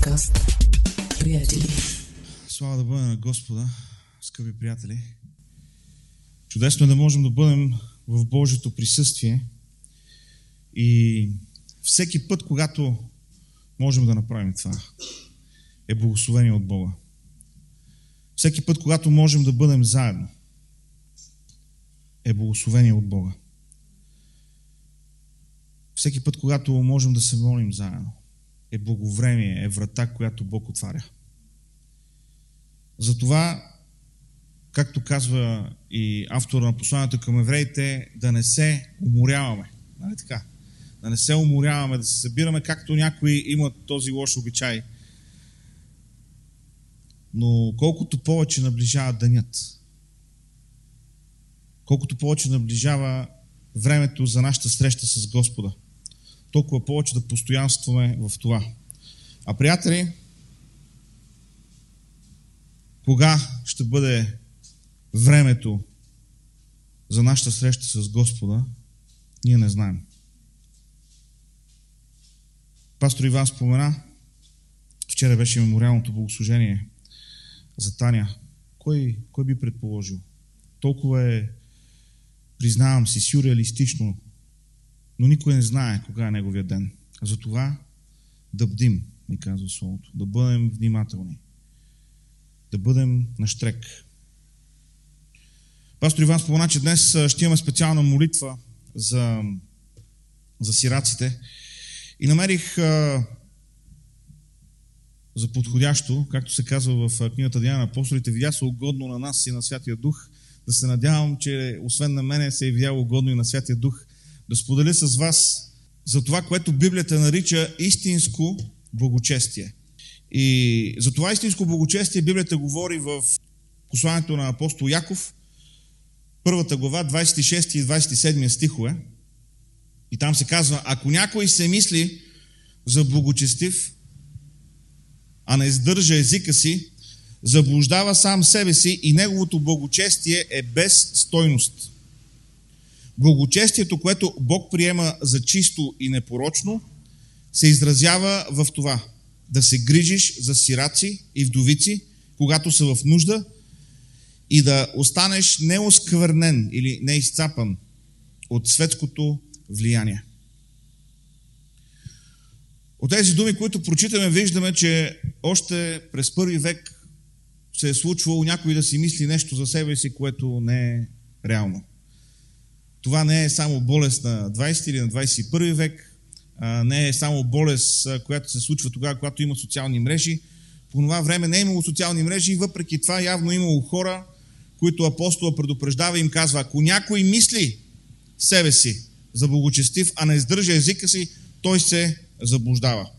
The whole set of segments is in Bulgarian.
Подкаст Приятели. Слава да бъде на Господа, скъпи приятели. Чудесно е да можем да бъдем в Божието присъствие и всеки път, когато можем да направим това, е благословение от Бога. Всеки път, когато можем да бъдем заедно, е благословение от Бога. Всеки път, когато можем да се молим заедно, е благовремие, е врата, която Бог отваря. Затова, както казва и автора на посланието към евреите, да не се уморяваме. Нали така? Да не се уморяваме, да се събираме, както някои имат този лош обичай. Но колкото повече наближава денят, колкото повече наближава времето за нашата среща с Господа, толкова повече да постоянстваме в това. А приятели, кога ще бъде времето за нашата среща с Господа, ние не знаем. Пастор Иван спомена, вчера беше мемориалното богослужение за Таня. Кой, кой би предположил? Толкова е, признавам си, сюрреалистично, но никой не знае кога е неговия ден. Затова да бдим, ни казва Словото, да бъдем внимателни, да бъдем на штрек. Пастор Иван спомена, че днес ще имаме специална молитва за, за сираците. И намерих а, за подходящо, както се казва в книгата Диана на апостолите, видя се угодно на нас и на Святия Дух, да се надявам, че освен на мене се е видяло угодно и на Святия Дух, да споделя с вас за това, което Библията нарича истинско благочестие. И за това истинско благочестие Библията говори в посланието на апостол Яков, първата глава, 26 и 27 стихове. И там се казва, ако някой се мисли за благочестив, а не издържа езика си, заблуждава сам себе си и неговото благочестие е без стойност. Благочестието, което Бог приема за чисто и непорочно, се изразява в това да се грижиш за сираци и вдовици, когато са в нужда, и да останеш неосквърнен или неизцапан от светското влияние. От тези думи, които прочитаме, виждаме, че още през първи век се е случвало някой да си мисли нещо за себе си, което не е реално. Това не е само болест на 20 или на 21 век, не е само болест, която се случва тогава, когато има социални мрежи. По това време не е имало социални мрежи въпреки това явно е имало хора, които апостола предупреждава и им казва, ако някой мисли себе си за благочестив, а не издържа езика си, той се заблуждава.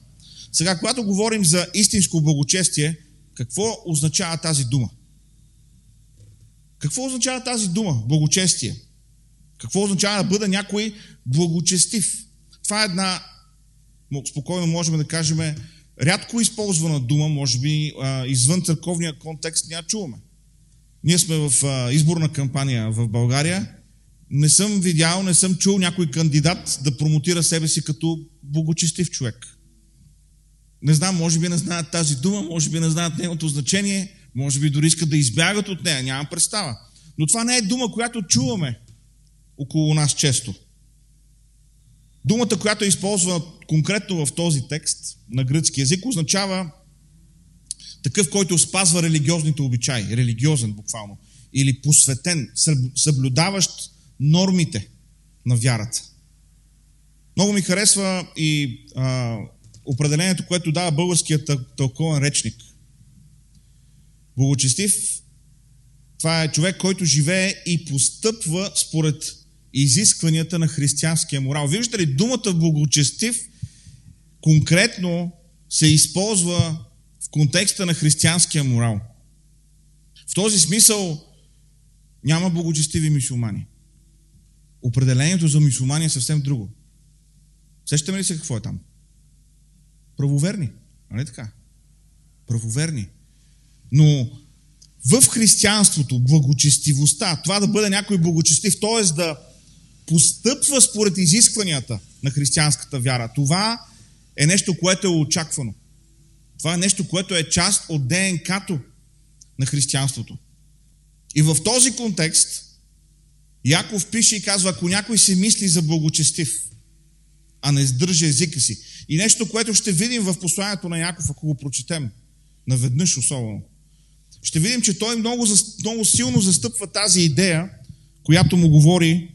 Сега, когато говорим за истинско благочестие, какво означава тази дума? Какво означава тази дума? Благочестие. Какво означава да бъда някой благочестив? Това е една, спокойно можем да кажем, рядко използвана дума, може би извън църковния контекст няма чуваме. Ние сме в изборна кампания в България. Не съм видял, не съм чул някой кандидат да промотира себе си като благочестив човек. Не знам, може би не знаят тази дума, може би не знаят нейното значение, може би дори искат да избягат от нея, нямам представа. Но това не е дума, която чуваме около нас често. Думата, която е използвана конкретно в този текст на гръцки язик, означава такъв, който спазва религиозните обичаи, религиозен буквално, или посветен, съблюдаващ нормите на вярата. Много ми харесва и а, определението, което дава българският тълковен речник. Благочестив, това е човек, който живее и постъпва според изискванията на християнския морал. Виждате ли, думата благочестив конкретно се използва в контекста на християнския морал. В този смисъл няма благочестиви мисулмани. Определението за мисулмани е съвсем друго. Сещаме ли се какво е там? Правоверни. Нали така? Правоверни. Но в християнството благочестивостта, това да бъде някой благочестив, т.е. да постъпва според изискванията на християнската вяра, това е нещо, което е очаквано. Това е нещо, което е част от ДНК-то на християнството. И в този контекст Яков пише и казва, ако някой се мисли за благочестив, а не сдържа езика си. И нещо, което ще видим в посланието на Яков, ако го прочетем, наведнъж особено. Ще видим, че той много, много силно застъпва тази идея, която му говори,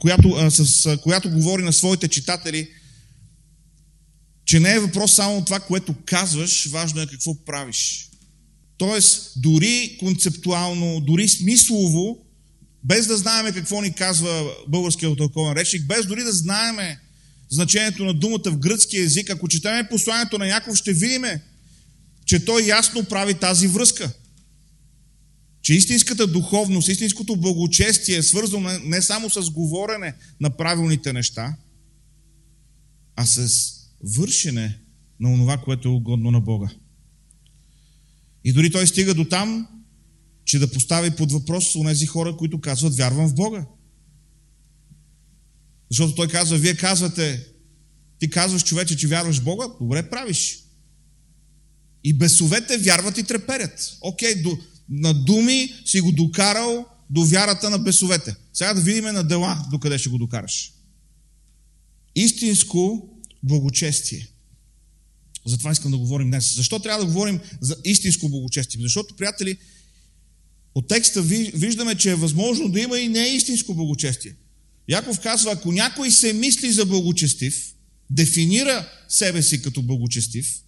която, с която говори на своите читатели, че не е въпрос само това, което казваш, важно е какво правиш. Тоест, дори концептуално, дори смислово, без да знаеме какво ни казва българският тълковен речник, без дори да знаеме значението на думата в гръцки язик, ако четеме посланието на Яков, ще видим, че той ясно прави тази връзка. Че истинската духовност, истинското благочестие е свързано не само с говорене на правилните неща, а с вършене на онова, което е угодно на Бога. И дори той стига до там, че да постави под въпрос у тези хора, които казват вярвам в Бога. Защото той казва, вие казвате, ти казваш човече, че вярваш в Бога, добре правиш. И бесовете вярват и треперят. Окей, до, на думи си го докарал до вярата на бесовете. Сега да видим на дела, докъде ще го докараш. Истинско благочестие. Затова искам да говорим днес. Защо трябва да говорим за истинско благочестие? Защото, приятели, от текста виждаме, че е възможно да има и неистинско благочестие. Яков казва, ако някой се мисли за благочестив, дефинира себе си като благочестив,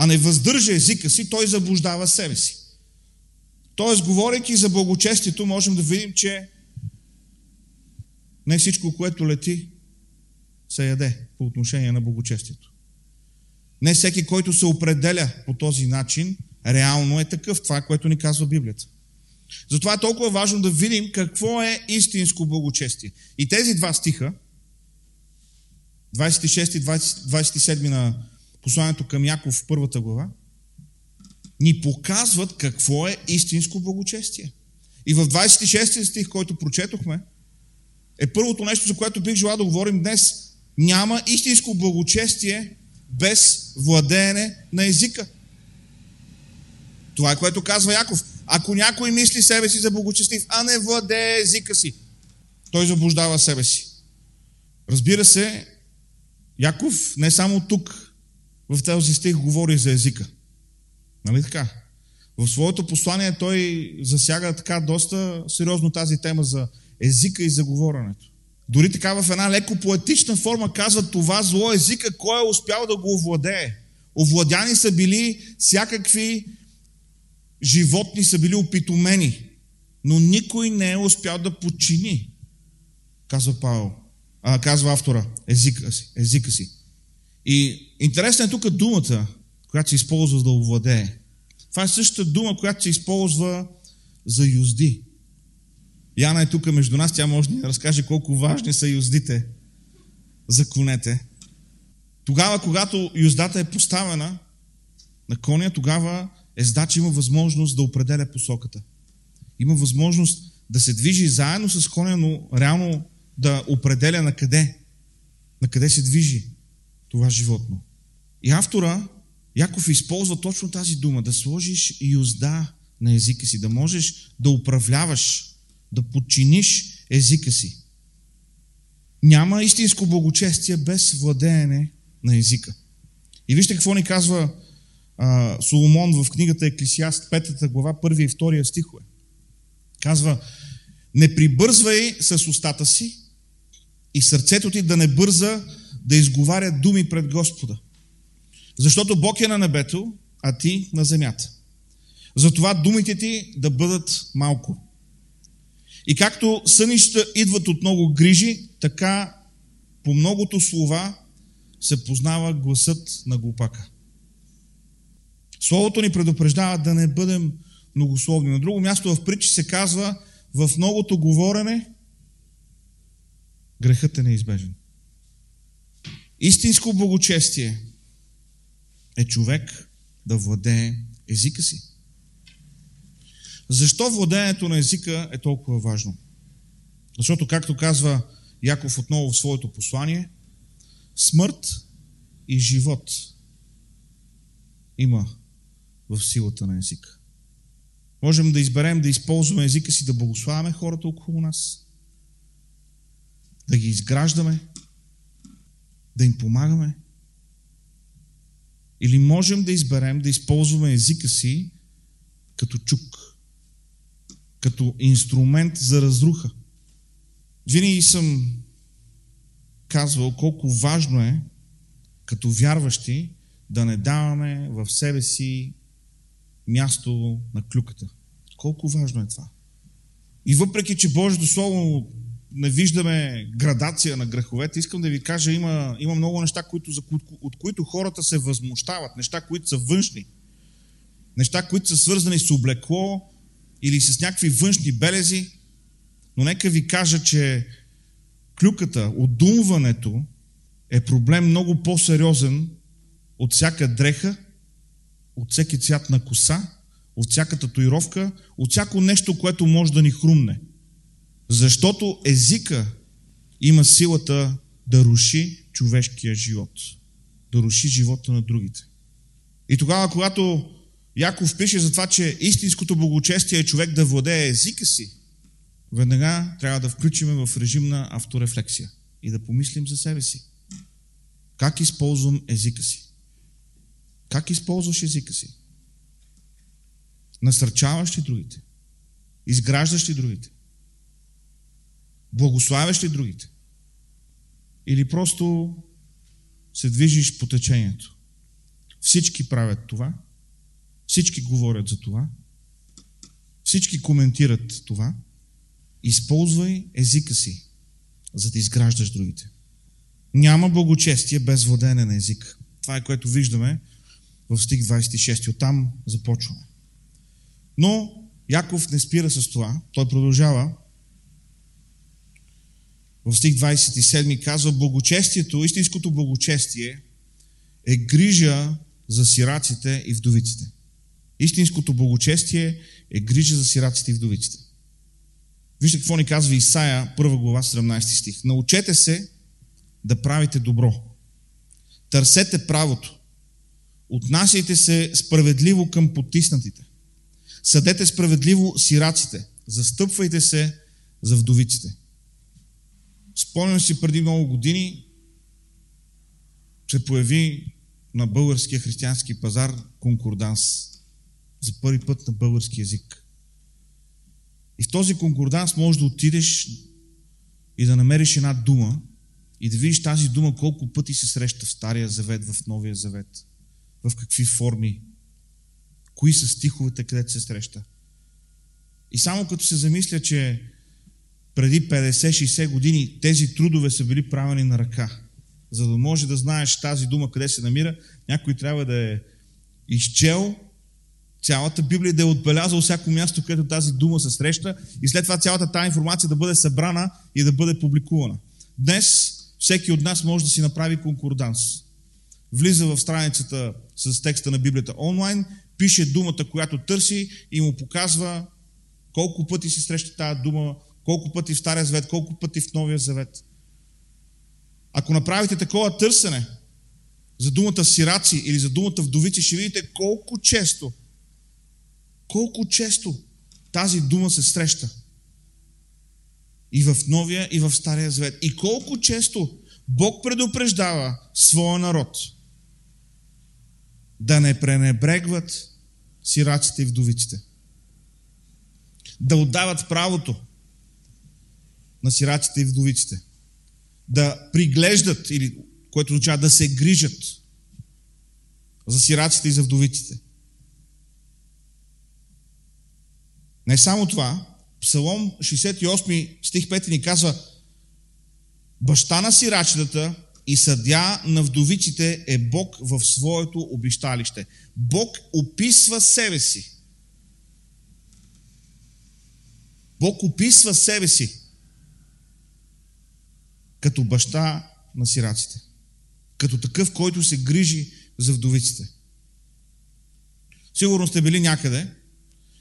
а не въздържа езика си, той заблуждава себе си. Тоест, говорейки за благочестието, можем да видим, че не всичко, което лети, се яде по отношение на благочестието. Не всеки, който се определя по този начин, реално е такъв. Това което ни казва Библията. Затова е толкова важно да видим какво е истинско благочестие. И тези два стиха, 26 и 27 на посланието към Яков в първата глава, ни показват какво е истинско благочестие. И в 26 стих, който прочетохме, е първото нещо, за което бих желал да говорим днес. Няма истинско благочестие без владеене на езика. Това е което казва Яков. Ако някой мисли себе си за благочестив, а не владее езика си, той заблуждава себе си. Разбира се, Яков не само тук, в този стих говори за езика. Нали така? В своето послание той засяга така доста сериозно тази тема за езика и за говоренето. Дори така в една леко поетична форма казва това зло езика, кой е успял да го овладее. Овладяни са били всякакви животни са били опитомени, но никой не е успял да подчини, казва Павел, а, казва автора, езика си, езика си. И интересна е тук думата, която се използва да овладее. Това е същата дума, която се използва за юзди. Яна е тук между нас, тя може да ни разкаже колко важни са юздите за конете. Тогава, когато юздата е поставена на коня, тогава ездач има възможност да определя посоката. Има възможност да се движи заедно с коня, но реално да определя на къде, на къде се движи това животно. И автора, Яков използва точно тази дума, да сложиш юзда на езика си, да можеш да управляваш, да подчиниш езика си. Няма истинско благочестие без владеене на езика. И вижте какво ни казва а, Соломон в книгата Еклисиаст, 5 глава, 1 и 2 стихове. Казва, не прибързвай с устата си и сърцето ти да не бърза да изговаря думи пред Господа. Защото Бог е на небето, а ти на земята. Затова думите ти да бъдат малко. И както сънища идват от много грижи, така по многото слова се познава гласът на глупака. Словото ни предупреждава да не бъдем многословни. На друго място в притчи се казва, в многото говорене грехът е неизбежен. Истинско благочестие е човек да владее езика си. Защо владеенето на езика е толкова важно? Защото, както казва Яков отново в своето послание, смърт и живот има в силата на езика. Можем да изберем да използваме езика си да благославяме хората около нас, да ги изграждаме, да им помагаме. Или можем да изберем да използваме езика си като чук, като инструмент за разруха. Винаги съм казвал колко важно е, като вярващи, да не даваме в себе си място на клюката. Колко важно е това. И въпреки, че Божието Слово не виждаме градация на греховете, искам да ви кажа, има, има много неща, които, от които хората се възмущават, неща, които са външни, неща, които са свързани с облекло или с някакви външни белези, но нека ви кажа, че клюката, отдумването е проблем много по-сериозен от всяка дреха, от всеки цвят на коса, от всяка татуировка, от всяко нещо, което може да ни хрумне. Защото езика има силата да руши човешкия живот, да руши живота на другите. И тогава, когато Яков пише за това, че истинското благочестие е човек да владее езика си, веднага трябва да включим в режим на авторефлексия и да помислим за себе си. Как използвам езика си? Как използваш езика си? Насърчаваш ли другите? Изграждаш ли другите? Благославяш ли другите? Или просто се движиш по течението? Всички правят това. Всички говорят за това. Всички коментират това. Използвай езика си, за да изграждаш другите. Няма благочестие без владене на език. Това е което виждаме в стих 26. Оттам започваме. Но Яков не спира с това. Той продължава. В стих 27 казва, благочестието, истинското благочестие е грижа за сираците и вдовиците. Истинското благочестие е грижа за сираците и вдовиците. Вижте какво ни казва Исаия, 1 глава, 17 стих. Научете се да правите добро. Търсете правото. Отнасяйте се справедливо към потиснатите. Съдете справедливо сираците. Застъпвайте се за вдовиците. Спомням си преди много години, се появи на българския християнски пазар конкурданс. За първи път на български язик. И в този конкурданс можеш да отидеш и да намериш една дума и да видиш тази дума колко пъти се среща в Стария завет, в Новия завет, в какви форми, кои са стиховете, където се среща. И само като се замисля, че преди 50-60 години тези трудове са били правени на ръка, за да може да знаеш тази дума къде се намира, някой трябва да е изчел цялата Библия да е отбелязал всяко място, където тази дума се среща и след това цялата тази информация да бъде събрана и да бъде публикувана. Днес всеки от нас може да си направи конкорданс. Влиза в страницата с текста на Библията онлайн, пише думата, която търси и му показва колко пъти се среща тази дума, колко пъти в Стария Завет, колко пъти в Новия Завет. Ако направите такова търсене за думата сираци или за думата вдовици, ще видите колко често колко често тази дума се среща. И в Новия, и в Стария Завет. И колко често Бог предупреждава своя народ да не пренебрегват сираците и вдовиците. Да отдават правото на сираците и вдовиците. Да приглеждат, или което означава да се грижат за сираците и за вдовиците. Не само това, Псалом 68 стих 5 ни казва Баща на сирачетата и съдя на вдовиците е Бог в своето обищалище. Бог описва себе си. Бог описва себе си като баща на сираците. Като такъв, който се грижи за вдовиците. Сигурно сте били някъде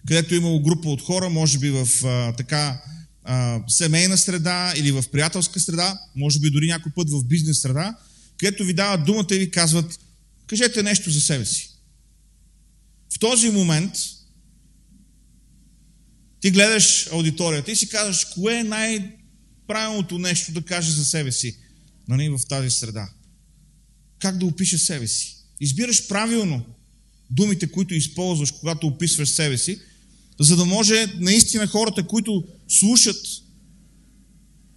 където е имало група от хора, може би в а, така а, семейна среда или в приятелска среда, може би дори някой път в бизнес среда, където ви дават думата и ви казват, кажете нещо за себе си. в този момент ти гледаш аудиторията и си казваш, кое е най-правилното нещо да кажеш за себе си нали, в тази среда. Как да опишеш себе си. Избираш правилно думите, които използваш, когато описваш себе си, за да може наистина хората, които слушат,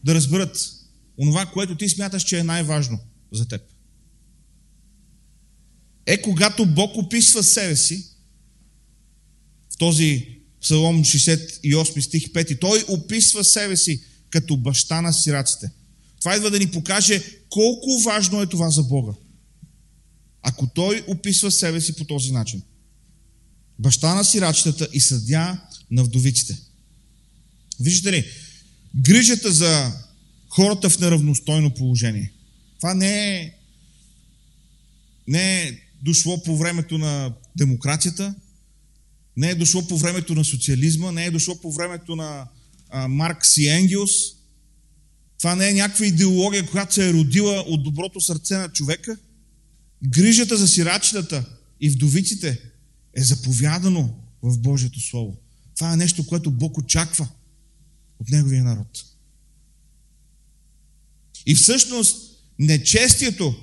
да разберат онова, което ти смяташ, че е най-важно за теб. Е, когато Бог описва себе си, в този Псалом 68 стих 5, той описва себе си като баща на сираците. Това идва да ни покаже колко важно е това за Бога. Ако той описва себе си по този начин. Баща на сирачетата и съдя на вдовиците. Виждате ли, грижата за хората в неравностойно положение. Това не е, не е дошло по времето на демокрацията, не е дошло по времето на социализма, не е дошло по времето на а, Маркс и Енгелс. Това не е някаква идеология, която се е родила от доброто сърце на човека. Грижата за сирачетата и вдовиците е заповядано в Божието Слово. Това е нещо, което Бог очаква от Неговия народ. И всъщност нечестието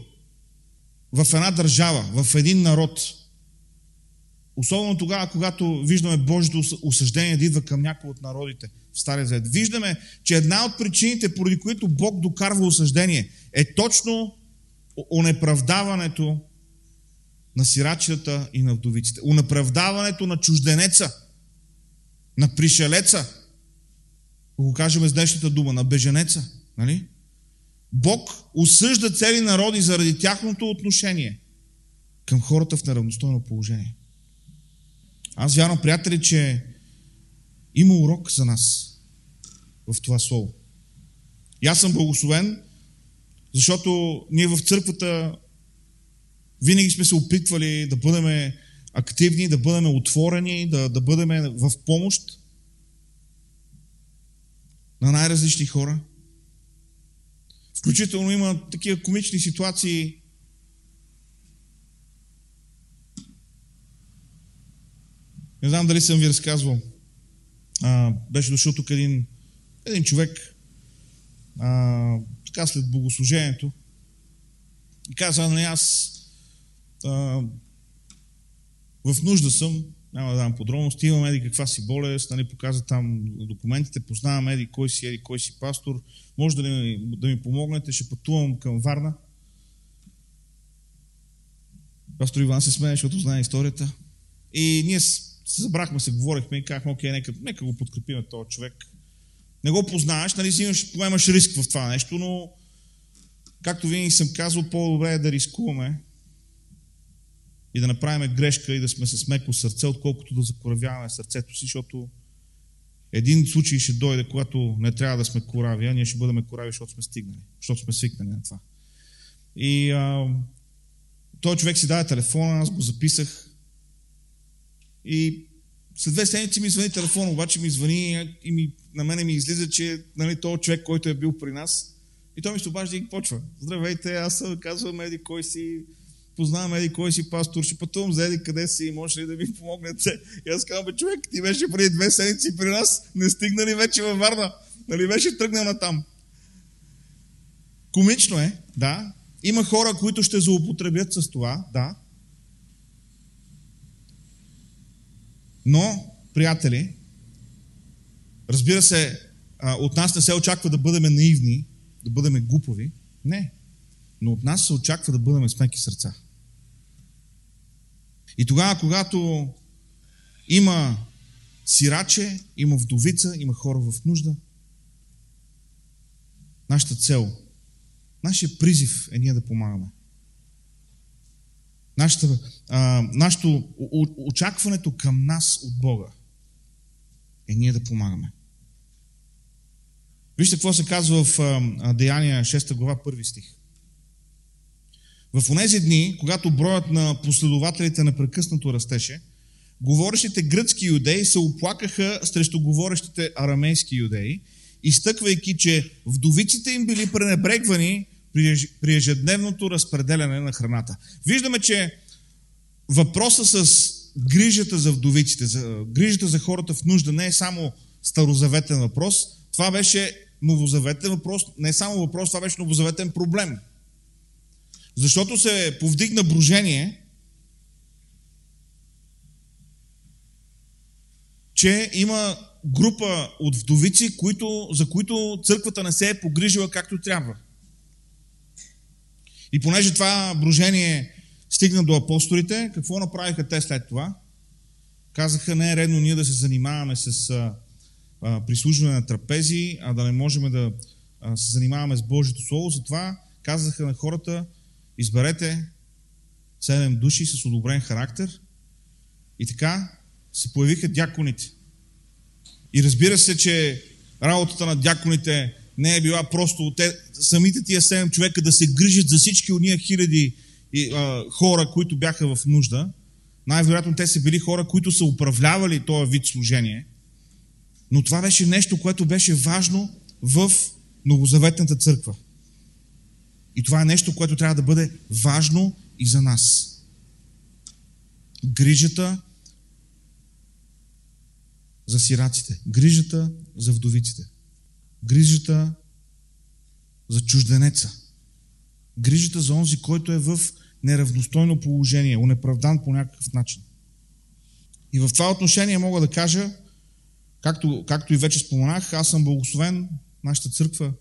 в една държава, в един народ, особено тогава, когато виждаме Божието осъждение да идва към някои от народите в Стария Завет, виждаме, че една от причините, поради които Бог докарва осъждение, е точно онеправдаването на сирачета и на вдовиците. Унеправдаването на чужденеца, на пришелеца, го кажем с днешната дума, на беженеца. Нали? Бог осъжда цели народи заради тяхното отношение към хората в неравностойно положение. Аз вярвам, приятели, че има урок за нас в това слово. И аз съм благословен, защото ние в църквата винаги сме се опитвали да бъдем активни, да бъдем отворени, да, да бъдем в помощ на най-различни хора. Включително има такива комични ситуации. Не знам дали съм ви разказвал. А, беше дошъл тук един, един човек, а, така след богослужението, и каза, нали, аз а, в нужда съм, няма да дам подробности, имам еди каква си болест, нали, показа там документите, познавам еди кой си, еди кой си пастор, може да, ли, да ми помогнете, ще пътувам към Варна. Пастор Иван се смее, защото знае историята. И ние се забрахме, се говорихме и казахме, окей, нека, нека го подкрепиме този човек. Не го познаваш, нали си имаш, поемаш риск в това нещо, но както винаги съм казал, по-добре е да рискуваме и да направим грешка и да сме с меко сърце, отколкото да закоравяваме сърцето си, защото един случай ще дойде, когато не трябва да сме корави, а ние ще бъдем корави, защото сме стигнали, защото сме свикнали на това. И а, той човек си даде телефона, аз го записах и след две седмици ми звъни телефон, обаче ми звъни и ми, на мене ми излиза, че нали, този човек, който е бил при нас, и той ми се обажда и почва. Здравейте, аз съм казвам, еди кой си, познавам еди кой си пастор, ще пътувам за еди къде си, може ли да ми помогнете? И аз казвам, бе, човек, ти беше преди две седмици при нас, не стигна ли вече във Варна? Нали беше тръгнал на там? Комично е, да. Има хора, които ще злоупотребят с това, да. Но, приятели, разбира се, от нас не се очаква да бъдем наивни, да бъдем глупови. Не. Но от нас се очаква да бъдем смеки сърца. И тогава, когато има сираче, има вдовица, има хора в нужда, нашата цел, нашия призив е ние да помагаме. Нашата, а, нашето очакването към нас от Бога е ние да помагаме. Вижте какво се казва в а, Деяния 6 глава 1 стих. В онези дни, когато броят на последователите непрекъснато растеше, говорещите гръцки юдеи се оплакаха срещу говорещите арамейски юдеи, изтъквайки, че вдовиците им били пренебрегвани при ежедневното разпределяне на храната. Виждаме, че въпроса с грижата за вдовиците, за, грижата за хората в нужда не е само старозаветен въпрос, това беше новозаветен въпрос, не е само въпрос, това беше новозаветен проблем. Защото се повдигна брожение, че има група от вдовици, които, за които църквата не се е погрижила както трябва. И понеже това брожение стигна до апостолите, какво направиха те след това? Казаха, не е редно ние да се занимаваме с а, прислужване на трапези, а да не можем да а, се занимаваме с Божието Слово. Затова казаха на хората, изберете седем души с одобрен характер. И така се появиха дяконите. И разбира се, че работата на дяконите не е била просто те, самите тия седем човека да се грижат за всички от ния хиляди и, а, хора, които бяха в нужда. Най-вероятно те са били хора, които са управлявали този вид служение. Но това беше нещо, което беше важно в Новозаветната църква. И това е нещо, което трябва да бъде важно и за нас. Грижата за сираците, грижата за вдовиците, грижата за чужденеца, грижата за онзи, който е в неравностойно положение, унеправдан по някакъв начин. И в това отношение мога да кажа, както, както и вече споменах, аз съм благословен, нашата църква,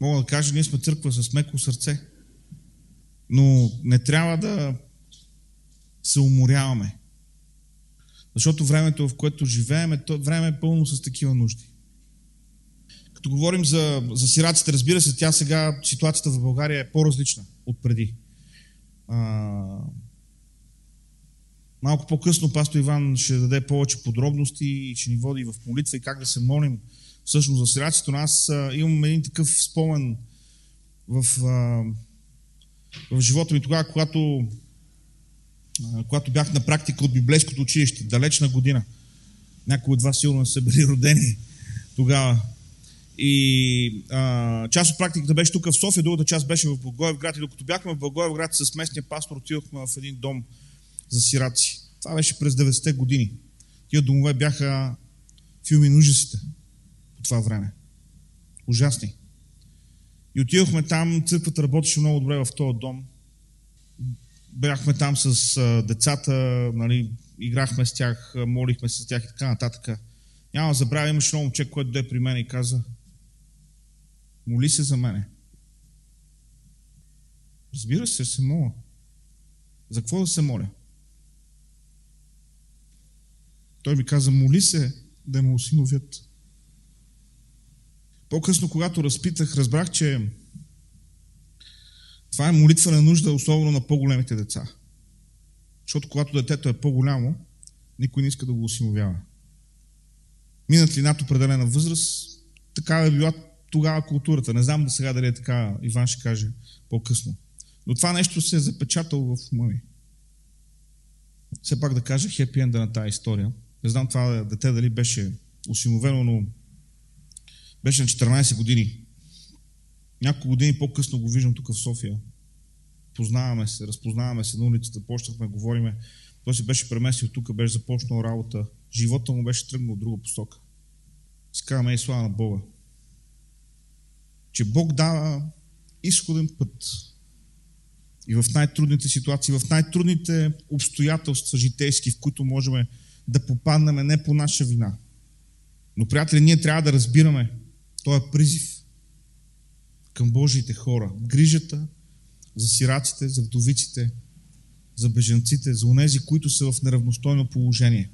мога да кажа, ние сме църква с меко сърце. Но не трябва да се уморяваме. Защото времето, в което живеем, е, време е пълно с такива нужди. Като говорим за, за сираците, разбира се, тя сега, ситуацията в България е по-различна от преди. А, малко по-късно пастор Иван ще даде повече подробности и ще ни води в молитва и как да се молим всъщност за сираците. Но аз а, имам един такъв спомен в, а, в живота ми тогава, когато когато бях на практика от библейското училище, далечна година. Някои от вас сигурно са били родени тогава. И а, част от практиката беше тук в София, другата част беше в Благоевград. И докато бяхме в Благоевград с местния пастор, отидохме в един дом за сираци. Това беше през 90-те години. Тия домове бяха филми на ужасите по това време. Ужасни. И отидохме там, църквата работеше много добре в този дом бяхме там с а, децата, нали, играхме с тях, молихме се с тях и така нататък. Няма забравя, имаше едно момче, което дойде при мен и каза, моли се за мене. Разбира се, се моля. За какво да се моля? Той ми каза, моли се да ме осиновят. По-късно, когато разпитах, разбрах, че това е молитва на нужда, особено на по-големите деца. Защото когато детето е по-голямо, никой не иска да го осиновява. Минат ли над определена възраст, такава е била тогава културата. Не знам сега дали е така, Иван ще каже по-късно. Но това нещо се е запечатало в ума ми. Все пак да кажа хепи енда на тази история. Не знам това дете дали беше осиновено, но беше на 14 години. Няколко години по-късно го виждам тук в София. Познаваме се, разпознаваме се на улицата, почнахме, говориме. Той се беше преместил тук, беше започнал работа. Живота му беше тръгнал в друга посока. Скаваме и слава на Бога. Че Бог дава изходен път. И в най-трудните ситуации, в най-трудните обстоятелства житейски, в които можем да попаднем не по наша вина. Но, приятели, ние трябва да разбираме този призив към Божиите хора. Грижата за сираците, за вдовиците, за беженците, за онези, които са в неравностойно положение.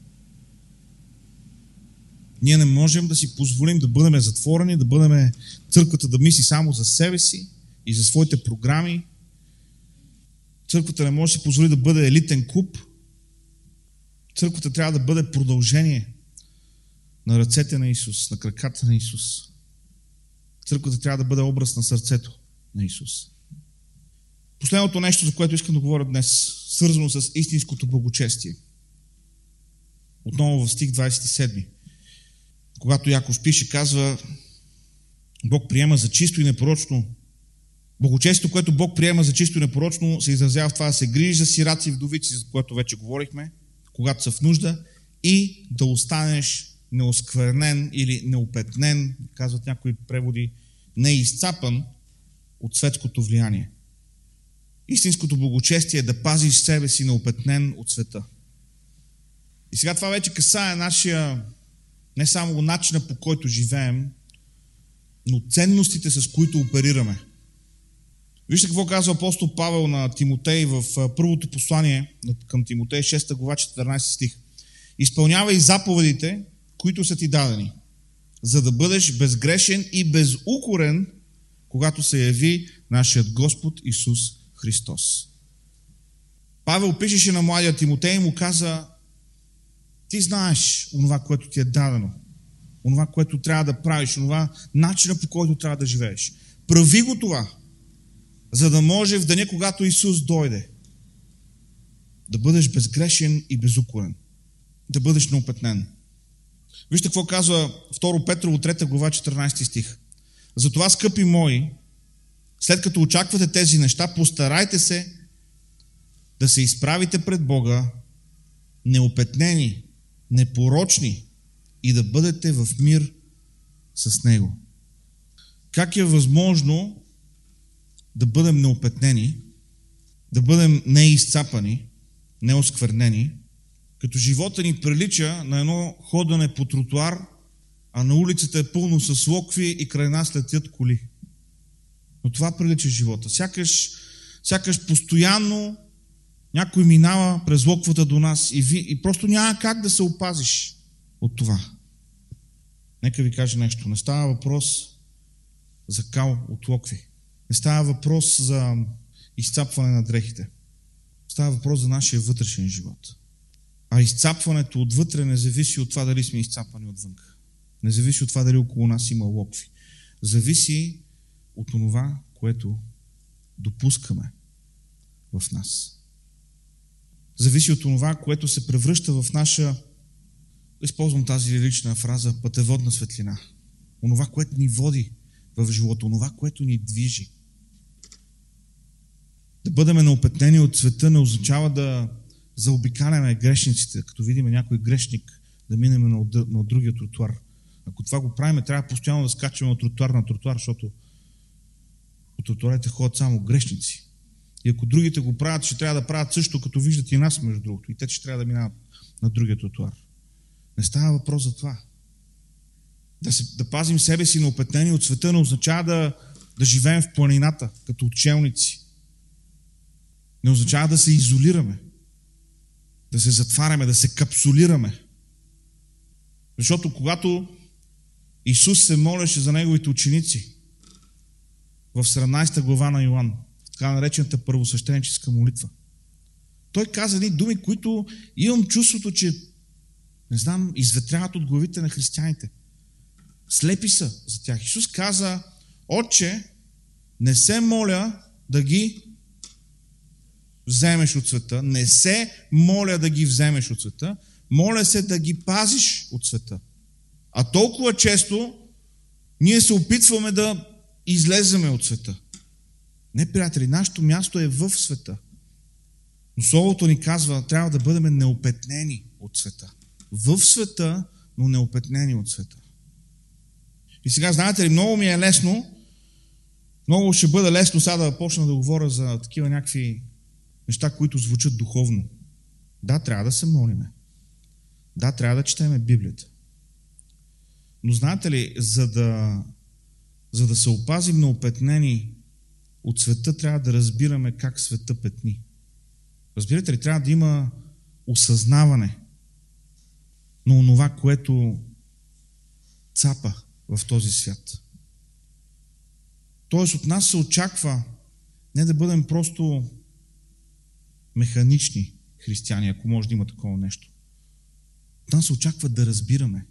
Ние не можем да си позволим да бъдем затворени, да бъдем църквата да мисли само за себе си и за своите програми. Църквата не може да си позволи да бъде елитен клуб. Църквата трябва да бъде продължение на ръцете на Исус, на краката на Исус. Църквата трябва да бъде образ на сърцето на Исус. Последното нещо, за което искам да говоря днес, свързано с истинското благочестие. Отново в стих 27. Когато Яков пише, казва, Бог приема за чисто и непорочно Благочестието, което Бог приема за чисто и непорочно, се изразява в това да се грижи за сираци и вдовици, за което вече говорихме, когато са в нужда, и да останеш неосквернен или неопетнен, казват някои преводи, неизцапан от светското влияние. Истинското благочестие е да пазиш себе си неопетнен от света. И сега това вече касае нашия, не само начина по който живеем, но ценностите, с които оперираме. Вижте какво казва апостол Павел на Тимотей в първото послание към Тимотей, 6 глава, 14 стих. Изпълнявай заповедите, които са ти дадени, за да бъдеш безгрешен и безукорен, когато се яви нашият Господ Исус Христос. Павел пишеше на младия Тимотей и му каза, ти знаеш онова, което ти е дадено, онова, което трябва да правиш, онова начина по който трябва да живееш. Прави го това, за да може в деня, когато Исус дойде, да бъдеш безгрешен и безукорен, да бъдеш неопетнен. Вижте какво казва 2 Петрово 3 глава 14 стих. Затова, скъпи мои, след като очаквате тези неща, постарайте се да се изправите пред Бога неопетнени, непорочни и да бъдете в мир с Него. Как е възможно да бъдем неопетнени, да бъдем неизцапани, неосквернени, като живота ни прилича на едно ходане по тротуар, а на улицата е пълно с локви и край нас летят коли. Но това прилича живота. Сякаш, сякаш постоянно някой минава през локвата до нас и, ви, и просто няма как да се опазиш от това. Нека ви кажа нещо. Не става въпрос за кал от локви. Не става въпрос за изцапване на дрехите. Става въпрос за нашия вътрешен живот. А изцапването отвътре не зависи от това дали сме изцапани отвън. Не зависи от това дали около нас има локви. Зависи от това, което допускаме в нас. Зависи от това, което се превръща в наша, използвам тази лирична фраза, пътеводна светлина. Онова, което ни води в живота, онова, което ни движи. Да бъдем неопетнени от света не означава да заобикаляме грешниците, като видим някой грешник, да минем на, на другия тротуар. Ако това го правим, трябва постоянно да скачаме от тротуар на тротуар, защото по тротуарите ходят само грешници. И ако другите го правят, ще трябва да правят също, като виждат и нас, между другото. И те ще трябва да минават на другия тротуар. Не става въпрос за това. Да, се, да пазим себе си на опетнени от света не означава да, да живеем в планината, като учелници. Не означава да се изолираме, да се затваряме, да се капсулираме. Защото когато Исус се молеше за неговите ученици в 17 глава на Йоанн, така наречената първосвещеническа молитва. Той каза едни думи, които имам чувството, че не знам, изветряват от главите на християните. Слепи са за тях. Исус каза, Отче, не се моля да ги вземеш от света, не се моля да ги вземеш от света, моля се да ги пазиш от света. А толкова често ние се опитваме да излеземе от света. Не, приятели, нашето място е в света. Но Словото ни казва, трябва да бъдем неопетнени от света. В света, но неопетнени от света. И сега, знаете ли, много ми е лесно, много ще бъде лесно сега да почна да говоря за такива някакви неща, които звучат духовно. Да, трябва да се молиме. Да, трябва да четеме Библията. Но знаете ли, за да, за да се опазим на опетнени от света, трябва да разбираме как света петни. Разбирате ли, трябва да има осъзнаване на онова, което цапа в този свят. Тоест от нас се очаква не да бъдем просто механични християни, ако може да има такова нещо. От нас се очаква да разбираме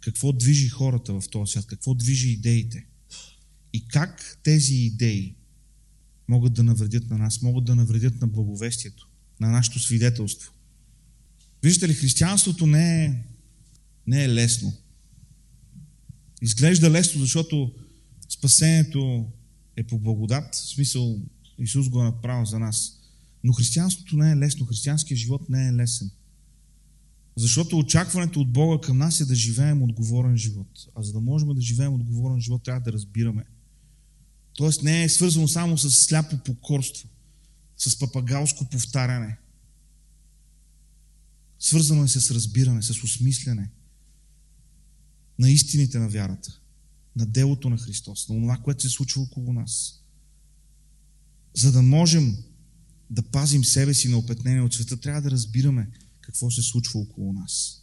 какво движи хората в този свят, какво движи идеите и как тези идеи могат да навредят на нас, могат да навредят на благовестието, на нашето свидетелство. Виждате ли, християнството не е, не е лесно. Изглежда лесно, защото спасението е по благодат, в смисъл Исус го е направил за нас. Но християнството не е лесно, християнският живот не е лесен. Защото очакването от Бога към нас е да живеем отговорен живот. А за да можем да живеем отговорен живот, трябва да разбираме. Тоест не е свързано само с сляпо покорство, с папагалско повтаряне. Свързано е с разбиране, с осмислене на истините на вярата, на делото на Христос, на това, което се случва около нас. За да можем да пазим себе си на опетнение от света, трябва да разбираме какво се случва около нас.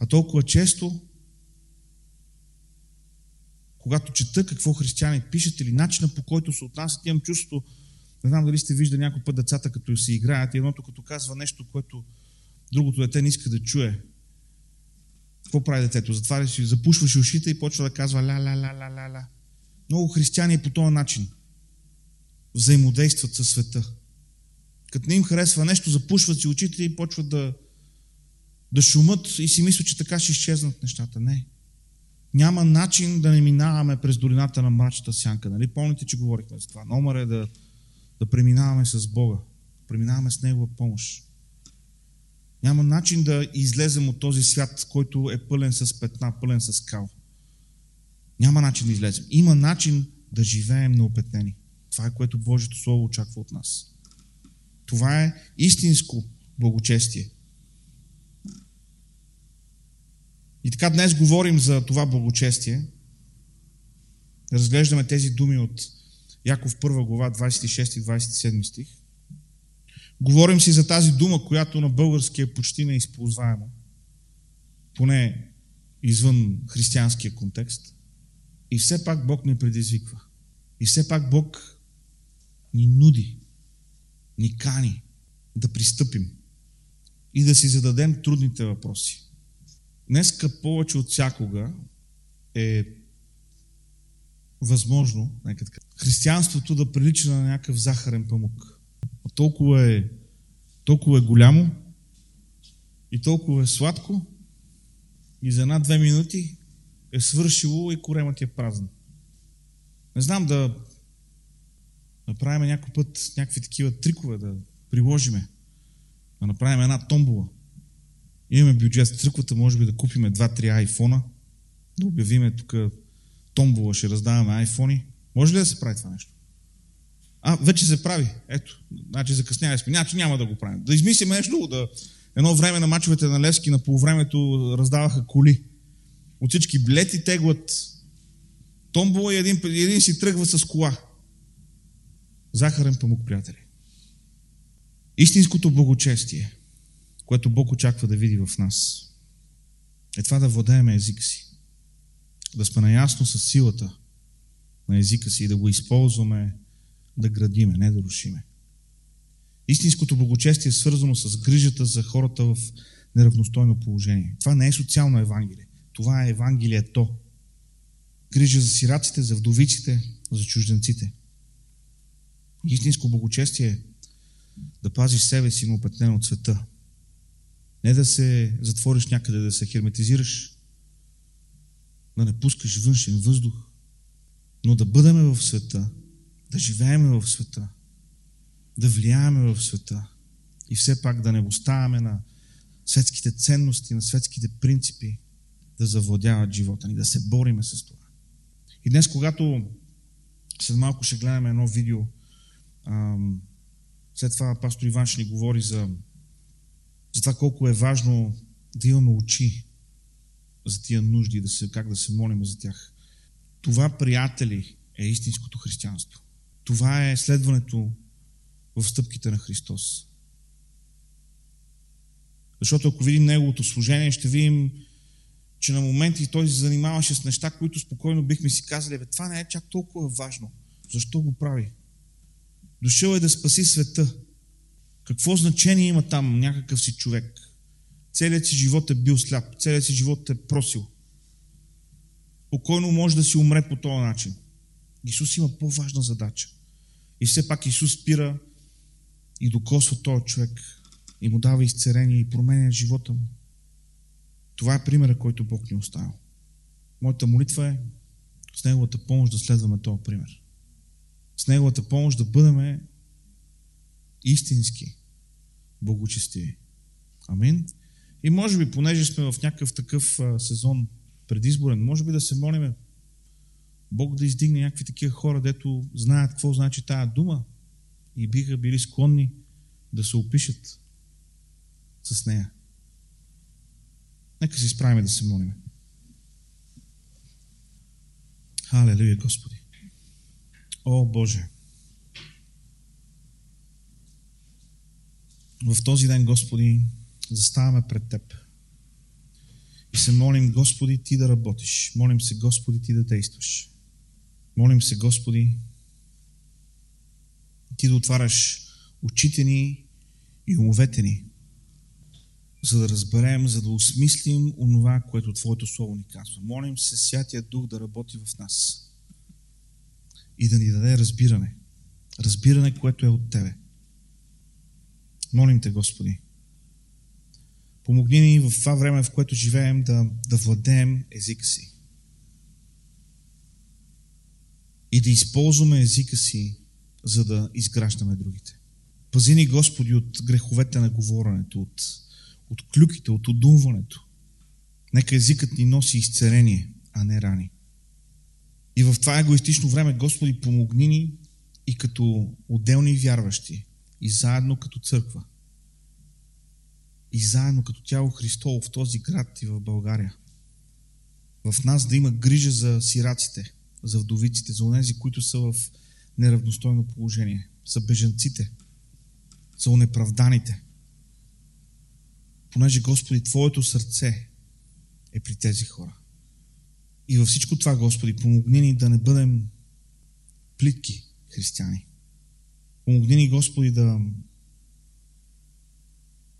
А толкова често, когато чета какво християни пишат или начина по който се отнасят, имам чувството, не знам дали сте виждали някой път децата, като се играят, и едното като казва нещо, което другото дете не иска да чуе. Какво прави детето? Затваря си, запушваш ушите и почва да казва ла. Много християни по този начин взаимодействат със света. Като не им харесва нещо, запушват си очите и почват да, да шумат и си мислят, че така ще изчезнат нещата. Не. Няма начин да не минаваме през долината на мрачната сянка. Нали? Помните, че говорихме за това. Номер е да, да преминаваме с Бога. Преминаваме с Негова помощ. Няма начин да излезем от този свят, който е пълен с петна, пълен с кал. Няма начин да излезем. Има начин да живеем неопетнени. Това е което Божието Слово очаква от нас. Това е истинско благочестие. И така днес говорим за това благочестие. Разглеждаме тези думи от Яков 1 глава 26 и 27 стих. Говорим си за тази дума, която на български е почти неизползваема. Поне извън християнския контекст. И все пак Бог ни предизвиква. И все пак Бог ни нуди, ни кани да пристъпим и да си зададем трудните въпроси. Днеска повече от всякога е възможно, нека така, християнството да прилича на някакъв захарен памук. Толкова е, толкова е голямо и толкова е сладко и за една-две минути е свършило и коремът е празен. Не знам да направим някой път някакви такива трикове, да приложиме, да направим една томбола. Имаме бюджет с църквата, може би да купиме 2-3 айфона, да обявиме тук томбола, ще раздаваме айфони. Може ли да се прави това нещо? А, вече се прави. Ето, значи закъсняли сме. Значи няма да го правим. Да измислим нещо. Да... Едно време на мачовете на Левски на полувремето раздаваха коли. От всички билети теглат томбола и един, един си тръгва с кола. Захарен памук, приятели. Истинското благочестие, което Бог очаква да види в нас, е това да владееме езика си. Да сме наясно с силата на езика си и да го използваме да градиме, не да рушиме. Истинското благочестие е свързано с грижата за хората в неравностойно положение. Това не е социално евангелие. Това е евангелието. Грижа за сираците, за вдовиците, за чужденците. Истинско благочестие е да пазиш себе си опетнен от света. Не да се затвориш някъде, да се херметизираш, да не пускаш външен въздух, но да бъдеме в света, да живееме в света, да влияеме в света и все пак да не оставяме на светските ценности, на светските принципи да завладяват живота ни, да се бориме с това. И днес, когато след малко ще гледаме едно видео, след това пастор Иван ще ни говори за, за това колко е важно да имаме очи за тия нужди, да се, как да се молим за тях. Това, приятели, е истинското християнство. Това е следването в стъпките на Христос. Защото ако видим Неговото служение, ще видим, че на моменти той се занимаваше с неща, които спокойно бихме си казали, бе, това не е чак толкова важно. Защо го прави? Дошъл е да спаси света. Какво значение има там някакъв си човек? Целият си живот е бил сляп, целият си живот е просил. Спокойно може да си умре по този начин. Исус има по-важна задача. И все пак Исус спира и докосва този човек и му дава изцерение и променя живота му. Това е примера, който Бог ни оставя. Моята молитва е с Неговата помощ да следваме този пример. С Неговата помощ да бъдем истински благочестиви. Амин. И може би, понеже сме в някакъв такъв сезон предизборен, може би да се молиме Бог да издигне някакви такива хора, дето знаят какво значи тая дума и биха били склонни да се опишат с нея. Нека се изправим да се молиме. Халелуя, Господи! О, Боже! В този ден, Господи, заставаме пред Теб. И се молим, Господи, Ти да работиш. Молим се, Господи, Ти да действаш. Молим се, Господи, Ти да отваряш очите ни и умовете ни, за да разберем, за да осмислим онова, което Твоето Слово ни казва. Молим се Святия Дух да работи в нас и да ни даде разбиране. Разбиране, което е от Тебе. Молим Те, Господи, помогни ни в това време, в което живеем, да, да владеем езика си. И да използваме езика си, за да изграждаме другите. Пази ни, Господи, от греховете на говоренето, от, от клюките, от удумването. Нека езикът ни носи изцеление, а не рани. И в това егоистично време, Господи, помогни ни и като отделни вярващи, и заедно като църква, и заедно като тяло Христово в този град и в България. В нас да има грижа за сираците, за вдовиците, за онези, които са в неравностойно положение, за беженците, за онеправданите. Понеже, Господи, Твоето сърце е при тези хора. И във всичко това, Господи, помогни ни да не бъдем плитки християни. Помогни ни, Господи, да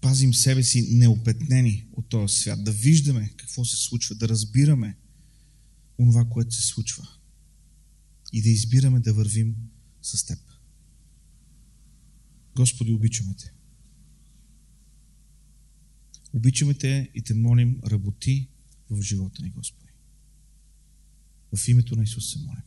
пазим себе си неопетнени от този свят, да виждаме какво се случва, да разбираме онова, което се случва и да избираме да вървим с Теб. Господи, обичаме Те. Обичаме Те и Те молим, работи в живота ни, Господи. В името на Исус се молим.